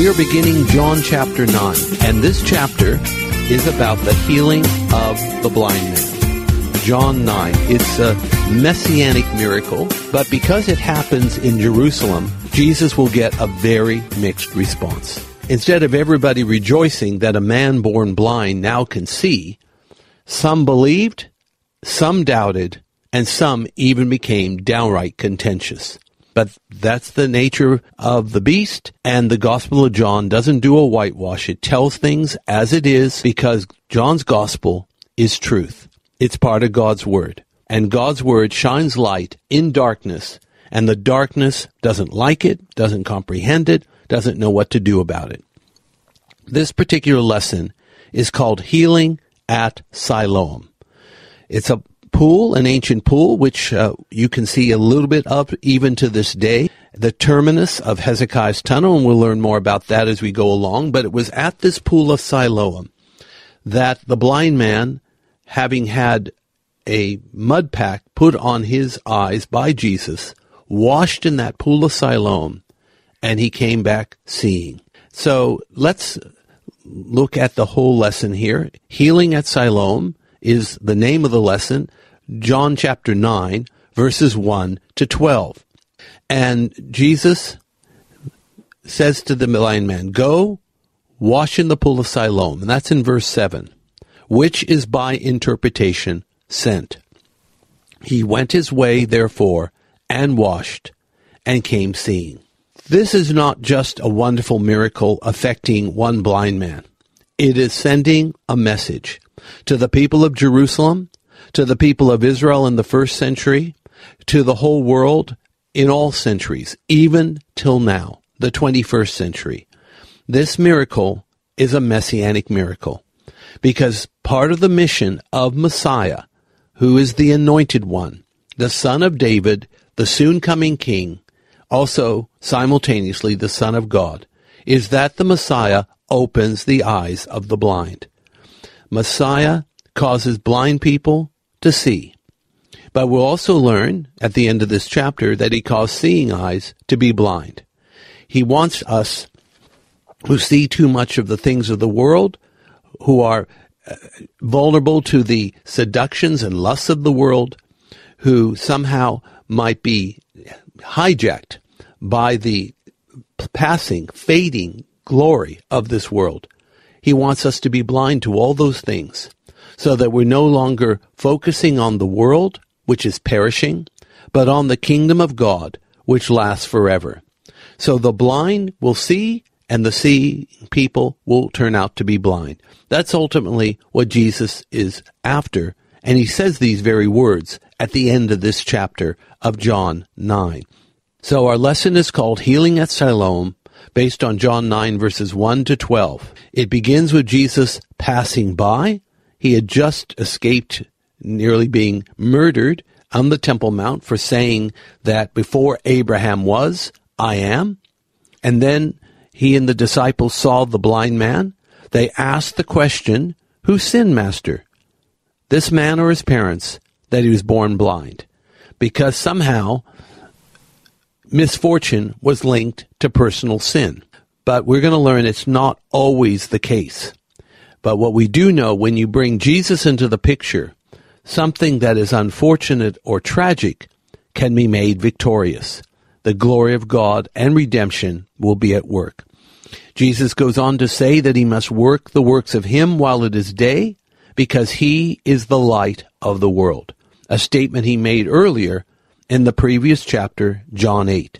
We are beginning John chapter 9, and this chapter is about the healing of the blind man. John 9. It's a messianic miracle, but because it happens in Jerusalem, Jesus will get a very mixed response. Instead of everybody rejoicing that a man born blind now can see, some believed, some doubted, and some even became downright contentious. But that's the nature of the beast, and the Gospel of John doesn't do a whitewash. It tells things as it is because John's Gospel is truth. It's part of God's Word. And God's Word shines light in darkness, and the darkness doesn't like it, doesn't comprehend it, doesn't know what to do about it. This particular lesson is called Healing at Siloam. It's a pool, an ancient pool, which uh, you can see a little bit up even to this day. The terminus of Hezekiah's tunnel, and we'll learn more about that as we go along. But it was at this pool of Siloam that the blind man, having had a mud pack put on his eyes by Jesus, washed in that pool of Siloam, and he came back seeing. So let's look at the whole lesson here. Healing at Siloam is the name of the lesson. John chapter 9, verses 1 to 12. And Jesus says to the blind man, Go, wash in the pool of Siloam. And that's in verse 7, which is by interpretation sent. He went his way, therefore, and washed, and came seeing. This is not just a wonderful miracle affecting one blind man. It is sending a message to the people of Jerusalem to the people of Israel in the first century, to the whole world in all centuries, even till now, the 21st century. This miracle is a messianic miracle because part of the mission of Messiah, who is the anointed one, the son of David, the soon coming king, also simultaneously the son of God, is that the Messiah opens the eyes of the blind. Messiah causes blind people to see. But we'll also learn at the end of this chapter that he caused seeing eyes to be blind. He wants us who see too much of the things of the world, who are uh, vulnerable to the seductions and lusts of the world, who somehow might be hijacked by the passing, fading glory of this world. He wants us to be blind to all those things so that we're no longer focusing on the world, which is perishing, but on the kingdom of God, which lasts forever. So the blind will see and the seeing people will turn out to be blind. That's ultimately what Jesus is after. And he says these very words at the end of this chapter of John 9. So our lesson is called Healing at Siloam, based on John 9 verses 1 to 12. It begins with Jesus passing by he had just escaped nearly being murdered on the Temple Mount for saying that before Abraham was, I am. And then he and the disciples saw the blind man. They asked the question, Who sinned, Master? This man or his parents that he was born blind? Because somehow misfortune was linked to personal sin. But we're going to learn it's not always the case. But what we do know when you bring Jesus into the picture, something that is unfortunate or tragic can be made victorious. The glory of God and redemption will be at work. Jesus goes on to say that he must work the works of him while it is day because he is the light of the world. A statement he made earlier in the previous chapter, John 8.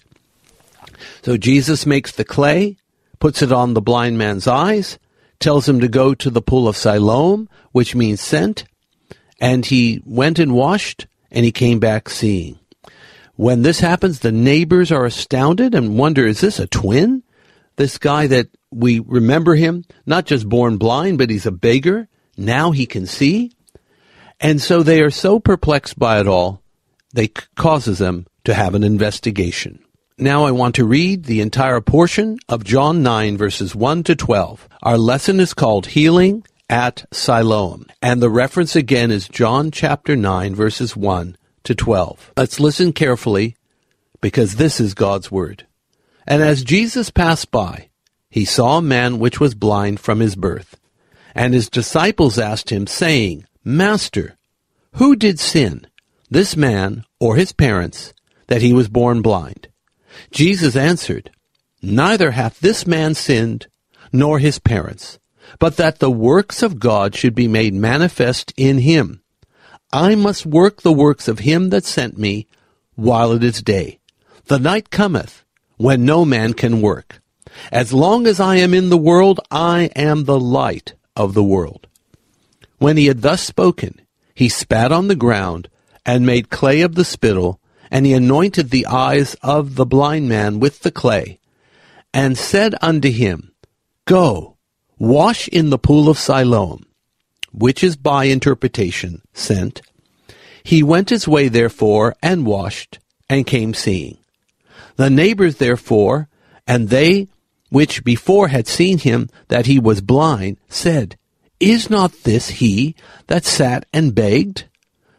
So Jesus makes the clay, puts it on the blind man's eyes, tells him to go to the pool of Siloam, which means sent, and he went and washed, and he came back seeing. When this happens, the neighbors are astounded and wonder, is this a twin? This guy that we remember him, not just born blind, but he's a beggar. Now he can see. And so they are so perplexed by it all, they causes them to have an investigation. Now I want to read the entire portion of John 9 verses 1 to 12. Our lesson is called Healing at Siloam. And the reference again is John chapter 9 verses 1 to 12. Let's listen carefully because this is God's word. And as Jesus passed by, he saw a man which was blind from his birth. And his disciples asked him, saying, Master, who did sin, this man or his parents, that he was born blind? Jesus answered, Neither hath this man sinned, nor his parents, but that the works of God should be made manifest in him. I must work the works of him that sent me while it is day. The night cometh when no man can work. As long as I am in the world, I am the light of the world. When he had thus spoken, he spat on the ground and made clay of the spittle and he anointed the eyes of the blind man with the clay, and said unto him, Go, wash in the pool of Siloam, which is by interpretation sent. He went his way therefore, and washed, and came seeing. The neighbors therefore, and they which before had seen him that he was blind, said, Is not this he that sat and begged?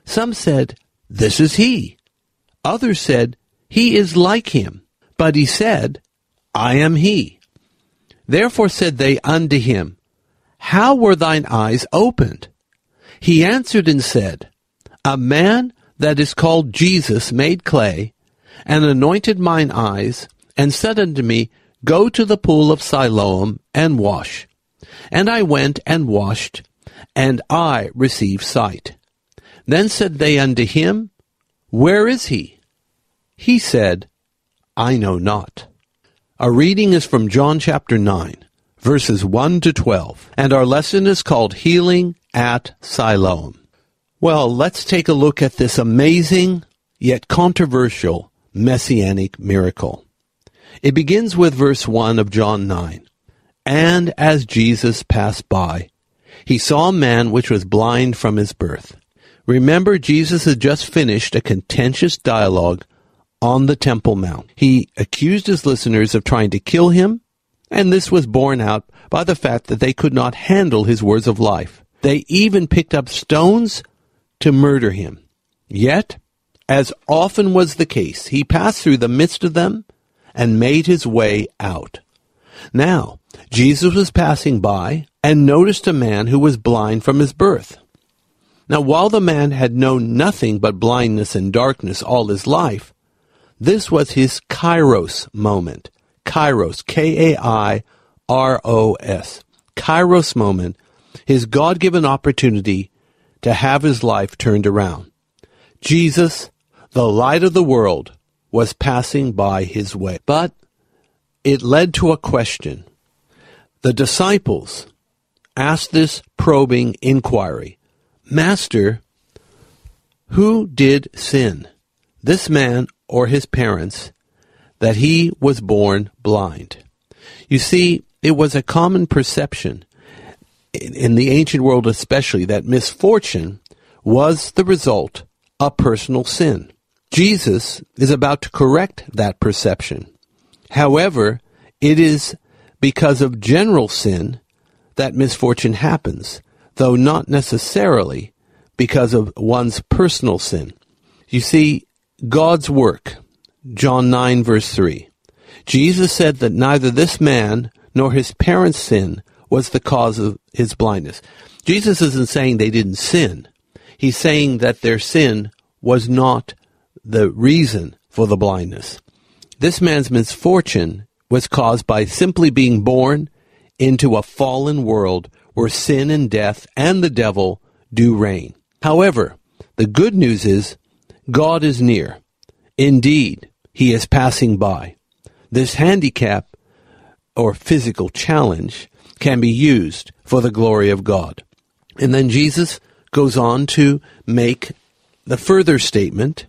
Some said, This is he. Others said, He is like him. But he said, I am he. Therefore said they unto him, How were thine eyes opened? He answered and said, A man that is called Jesus made clay, and anointed mine eyes, and said unto me, Go to the pool of Siloam and wash. And I went and washed, and I received sight. Then said they unto him, where is he? He said, I know not. Our reading is from John chapter 9, verses 1 to 12, and our lesson is called Healing at Siloam. Well, let's take a look at this amazing yet controversial messianic miracle. It begins with verse 1 of John 9. And as Jesus passed by, he saw a man which was blind from his birth. Remember, Jesus had just finished a contentious dialogue on the Temple Mount. He accused his listeners of trying to kill him, and this was borne out by the fact that they could not handle his words of life. They even picked up stones to murder him. Yet, as often was the case, he passed through the midst of them and made his way out. Now, Jesus was passing by and noticed a man who was blind from his birth. Now, while the man had known nothing but blindness and darkness all his life, this was his kairos moment. Kairos, K A I R O S. Kairos moment, his God given opportunity to have his life turned around. Jesus, the light of the world, was passing by his way. But it led to a question. The disciples asked this probing inquiry Master, who did sin, this man or his parents, that he was born blind? You see, it was a common perception, in the ancient world especially, that misfortune was the result of personal sin. Jesus is about to correct that perception. However, it is because of general sin that misfortune happens though not necessarily because of one's personal sin. You see, God's work, John 9, verse 3. Jesus said that neither this man nor his parents' sin was the cause of his blindness. Jesus isn't saying they didn't sin. He's saying that their sin was not the reason for the blindness. This man's misfortune was caused by simply being born into a fallen world where sin and death and the devil do reign. However, the good news is God is near. Indeed, he is passing by. This handicap or physical challenge can be used for the glory of God. And then Jesus goes on to make the further statement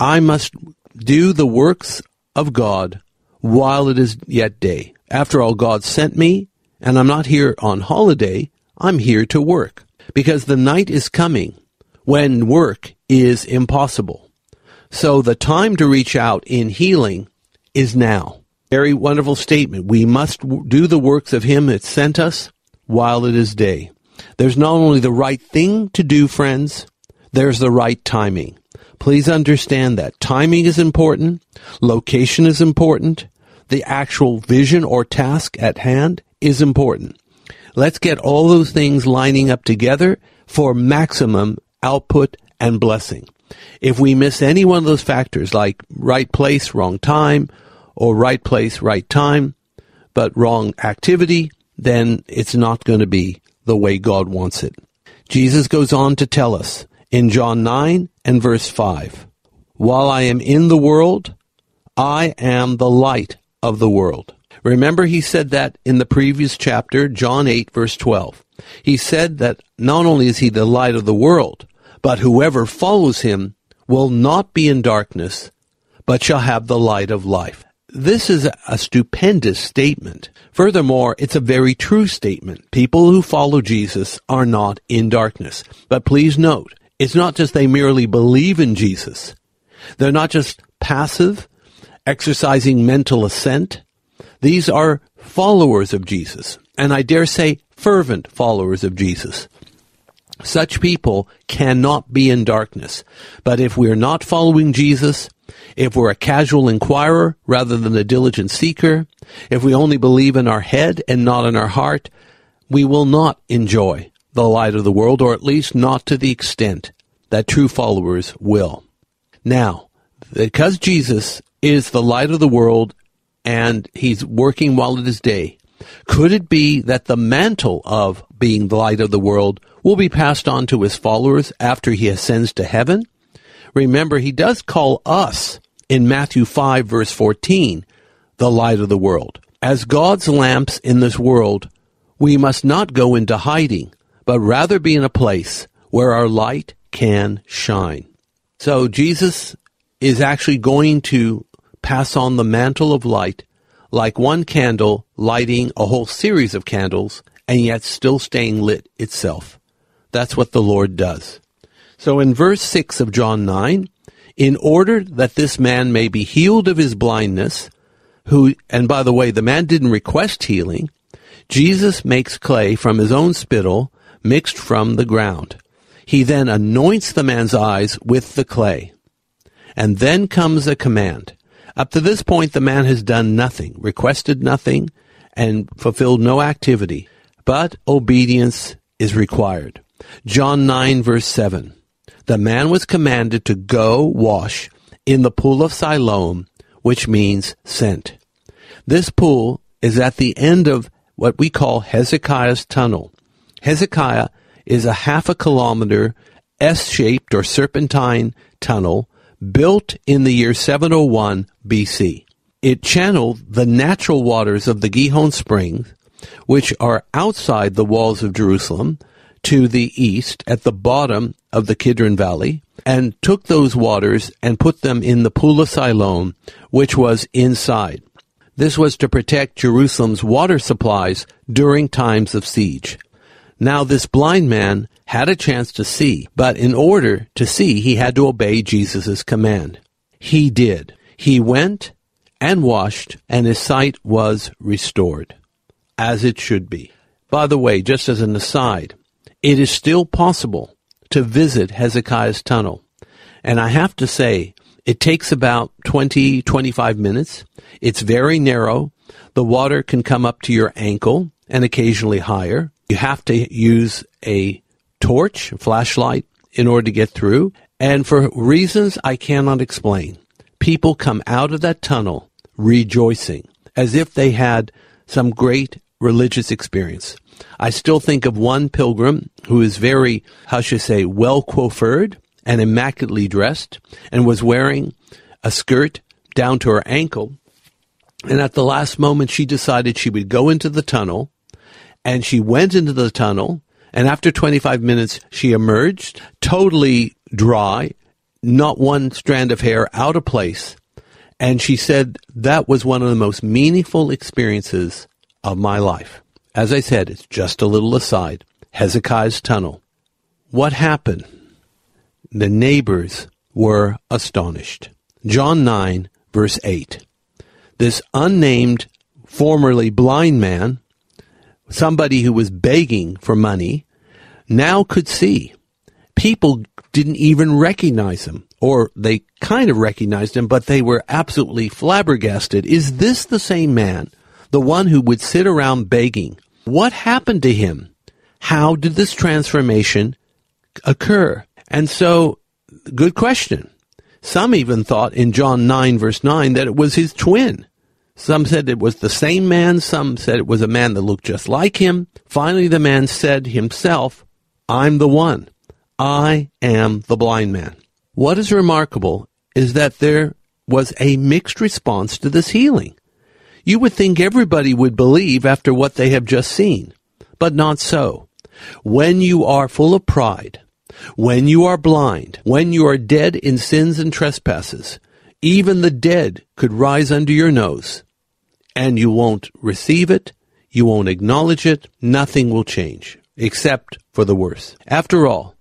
I must do the works of God while it is yet day. After all, God sent me, and I'm not here on holiday, I'm here to work. Because the night is coming when work is impossible. So the time to reach out in healing is now. Very wonderful statement. We must do the works of Him that sent us while it is day. There's not only the right thing to do, friends, there's the right timing. Please understand that timing is important, location is important, the actual vision or task at hand is important. Let's get all those things lining up together for maximum output and blessing. If we miss any one of those factors, like right place, wrong time, or right place, right time, but wrong activity, then it's not going to be the way God wants it. Jesus goes on to tell us in John 9 and verse 5 While I am in the world, I am the light of the world. Remember, he said that in the previous chapter, John 8, verse 12. He said that not only is he the light of the world, but whoever follows him will not be in darkness, but shall have the light of life. This is a stupendous statement. Furthermore, it's a very true statement. People who follow Jesus are not in darkness. But please note, it's not just they merely believe in Jesus. They're not just passive, exercising mental assent. These are followers of Jesus. And I dare say fervent followers of Jesus. Such people cannot be in darkness. But if we're not following Jesus, if we're a casual inquirer rather than a diligent seeker, if we only believe in our head and not in our heart, we will not enjoy the light of the world, or at least not to the extent that true followers will. Now, because Jesus is the light of the world and he's working while it is day, could it be that the mantle of being the light of the world will be passed on to his followers after he ascends to heaven? Remember, he does call us in Matthew 5 verse 14 the light of the world. As God's lamps in this world, we must not go into hiding, but rather be in a place where our light can shine. So Jesus is actually going to pass on the mantle of light like one candle lighting a whole series of candles and yet still staying lit itself. That's what the Lord does. So in verse 6 of John 9, in order that this man may be healed of his blindness, who, and by the way, the man didn't request healing, Jesus makes clay from his own spittle mixed from the ground. He then anoints the man's eyes with the clay. And then comes a command. Up to this point, the man has done nothing, requested nothing, and fulfilled no activity. But obedience is required. John 9 verse 7 the man was commanded to go wash in the pool of Siloam, which means sent. This pool is at the end of what we call Hezekiah's tunnel. Hezekiah is a half a kilometer S-shaped or serpentine tunnel built in the year 701 BC. It channeled the natural waters of the Gihon Springs, which are outside the walls of Jerusalem, to the east at the bottom of the Kidron Valley and took those waters and put them in the Pool of Siloam, which was inside. This was to protect Jerusalem's water supplies during times of siege. Now this blind man had a chance to see, but in order to see, he had to obey Jesus' command. He did. He went and washed, and his sight was restored, as it should be. By the way, just as an aside, it is still possible to visit Hezekiah's tunnel. And I have to say, it takes about 20, 25 minutes. It's very narrow. The water can come up to your ankle and occasionally higher. You have to use a torch, flashlight, in order to get through. And for reasons I cannot explain, people come out of that tunnel rejoicing as if they had some great religious experience. I still think of one pilgrim who is very, how should I say, well coiffured and immaculately dressed and was wearing a skirt down to her ankle. And at the last moment, she decided she would go into the tunnel and she went into the tunnel. And after 25 minutes, she emerged totally dry, not one strand of hair out of place. And she said that was one of the most meaningful experiences of my life. As I said, it's just a little aside. Hezekiah's tunnel. What happened? The neighbors were astonished. John 9, verse 8. This unnamed, formerly blind man, somebody who was begging for money, now could see. People didn't even recognize him, or they kind of recognized him, but they were absolutely flabbergasted. Is this the same man, the one who would sit around begging? What happened to him? How did this transformation occur? And so, good question. Some even thought in John 9 verse 9 that it was his twin. Some said it was the same man. Some said it was a man that looked just like him. Finally, the man said himself, I'm the one. I am the blind man. What is remarkable is that there was a mixed response to this healing. You would think everybody would believe after what they have just seen, but not so. When you are full of pride, when you are blind, when you are dead in sins and trespasses, even the dead could rise under your nose, and you won't receive it, you won't acknowledge it, nothing will change, except for the worse. After all,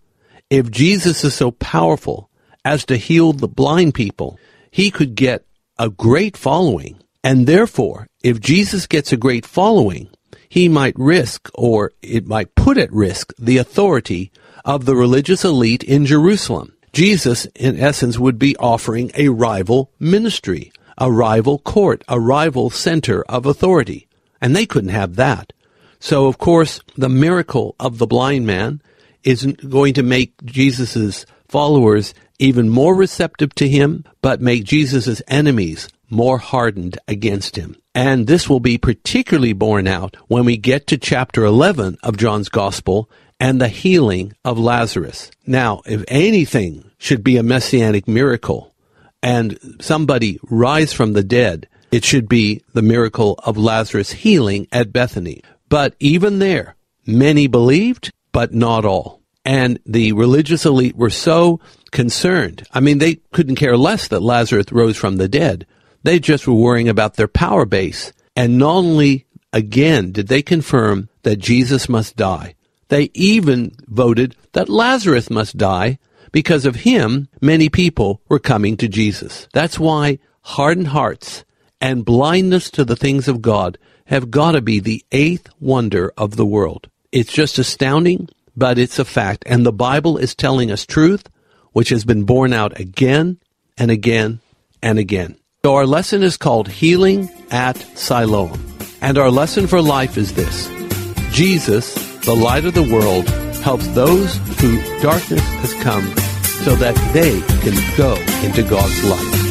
if Jesus is so powerful as to heal the blind people, he could get a great following. And therefore, if Jesus gets a great following, he might risk, or it might put at risk, the authority of the religious elite in Jerusalem. Jesus, in essence, would be offering a rival ministry, a rival court, a rival center of authority. And they couldn't have that. So, of course, the miracle of the blind man isn't going to make Jesus' followers even more receptive to him, but make Jesus' enemies more hardened against him. And this will be particularly borne out when we get to chapter 11 of John's Gospel and the healing of Lazarus. Now, if anything should be a messianic miracle and somebody rise from the dead, it should be the miracle of Lazarus healing at Bethany. But even there, many believed, but not all. And the religious elite were so concerned. I mean, they couldn't care less that Lazarus rose from the dead. They just were worrying about their power base. And not only again did they confirm that Jesus must die, they even voted that Lazarus must die. Because of him, many people were coming to Jesus. That's why hardened hearts and blindness to the things of God have got to be the eighth wonder of the world. It's just astounding, but it's a fact. And the Bible is telling us truth, which has been borne out again and again and again. So our lesson is called Healing at Siloam. And our lesson for life is this. Jesus the light of the world helps those who darkness has come so that they can go into God's light.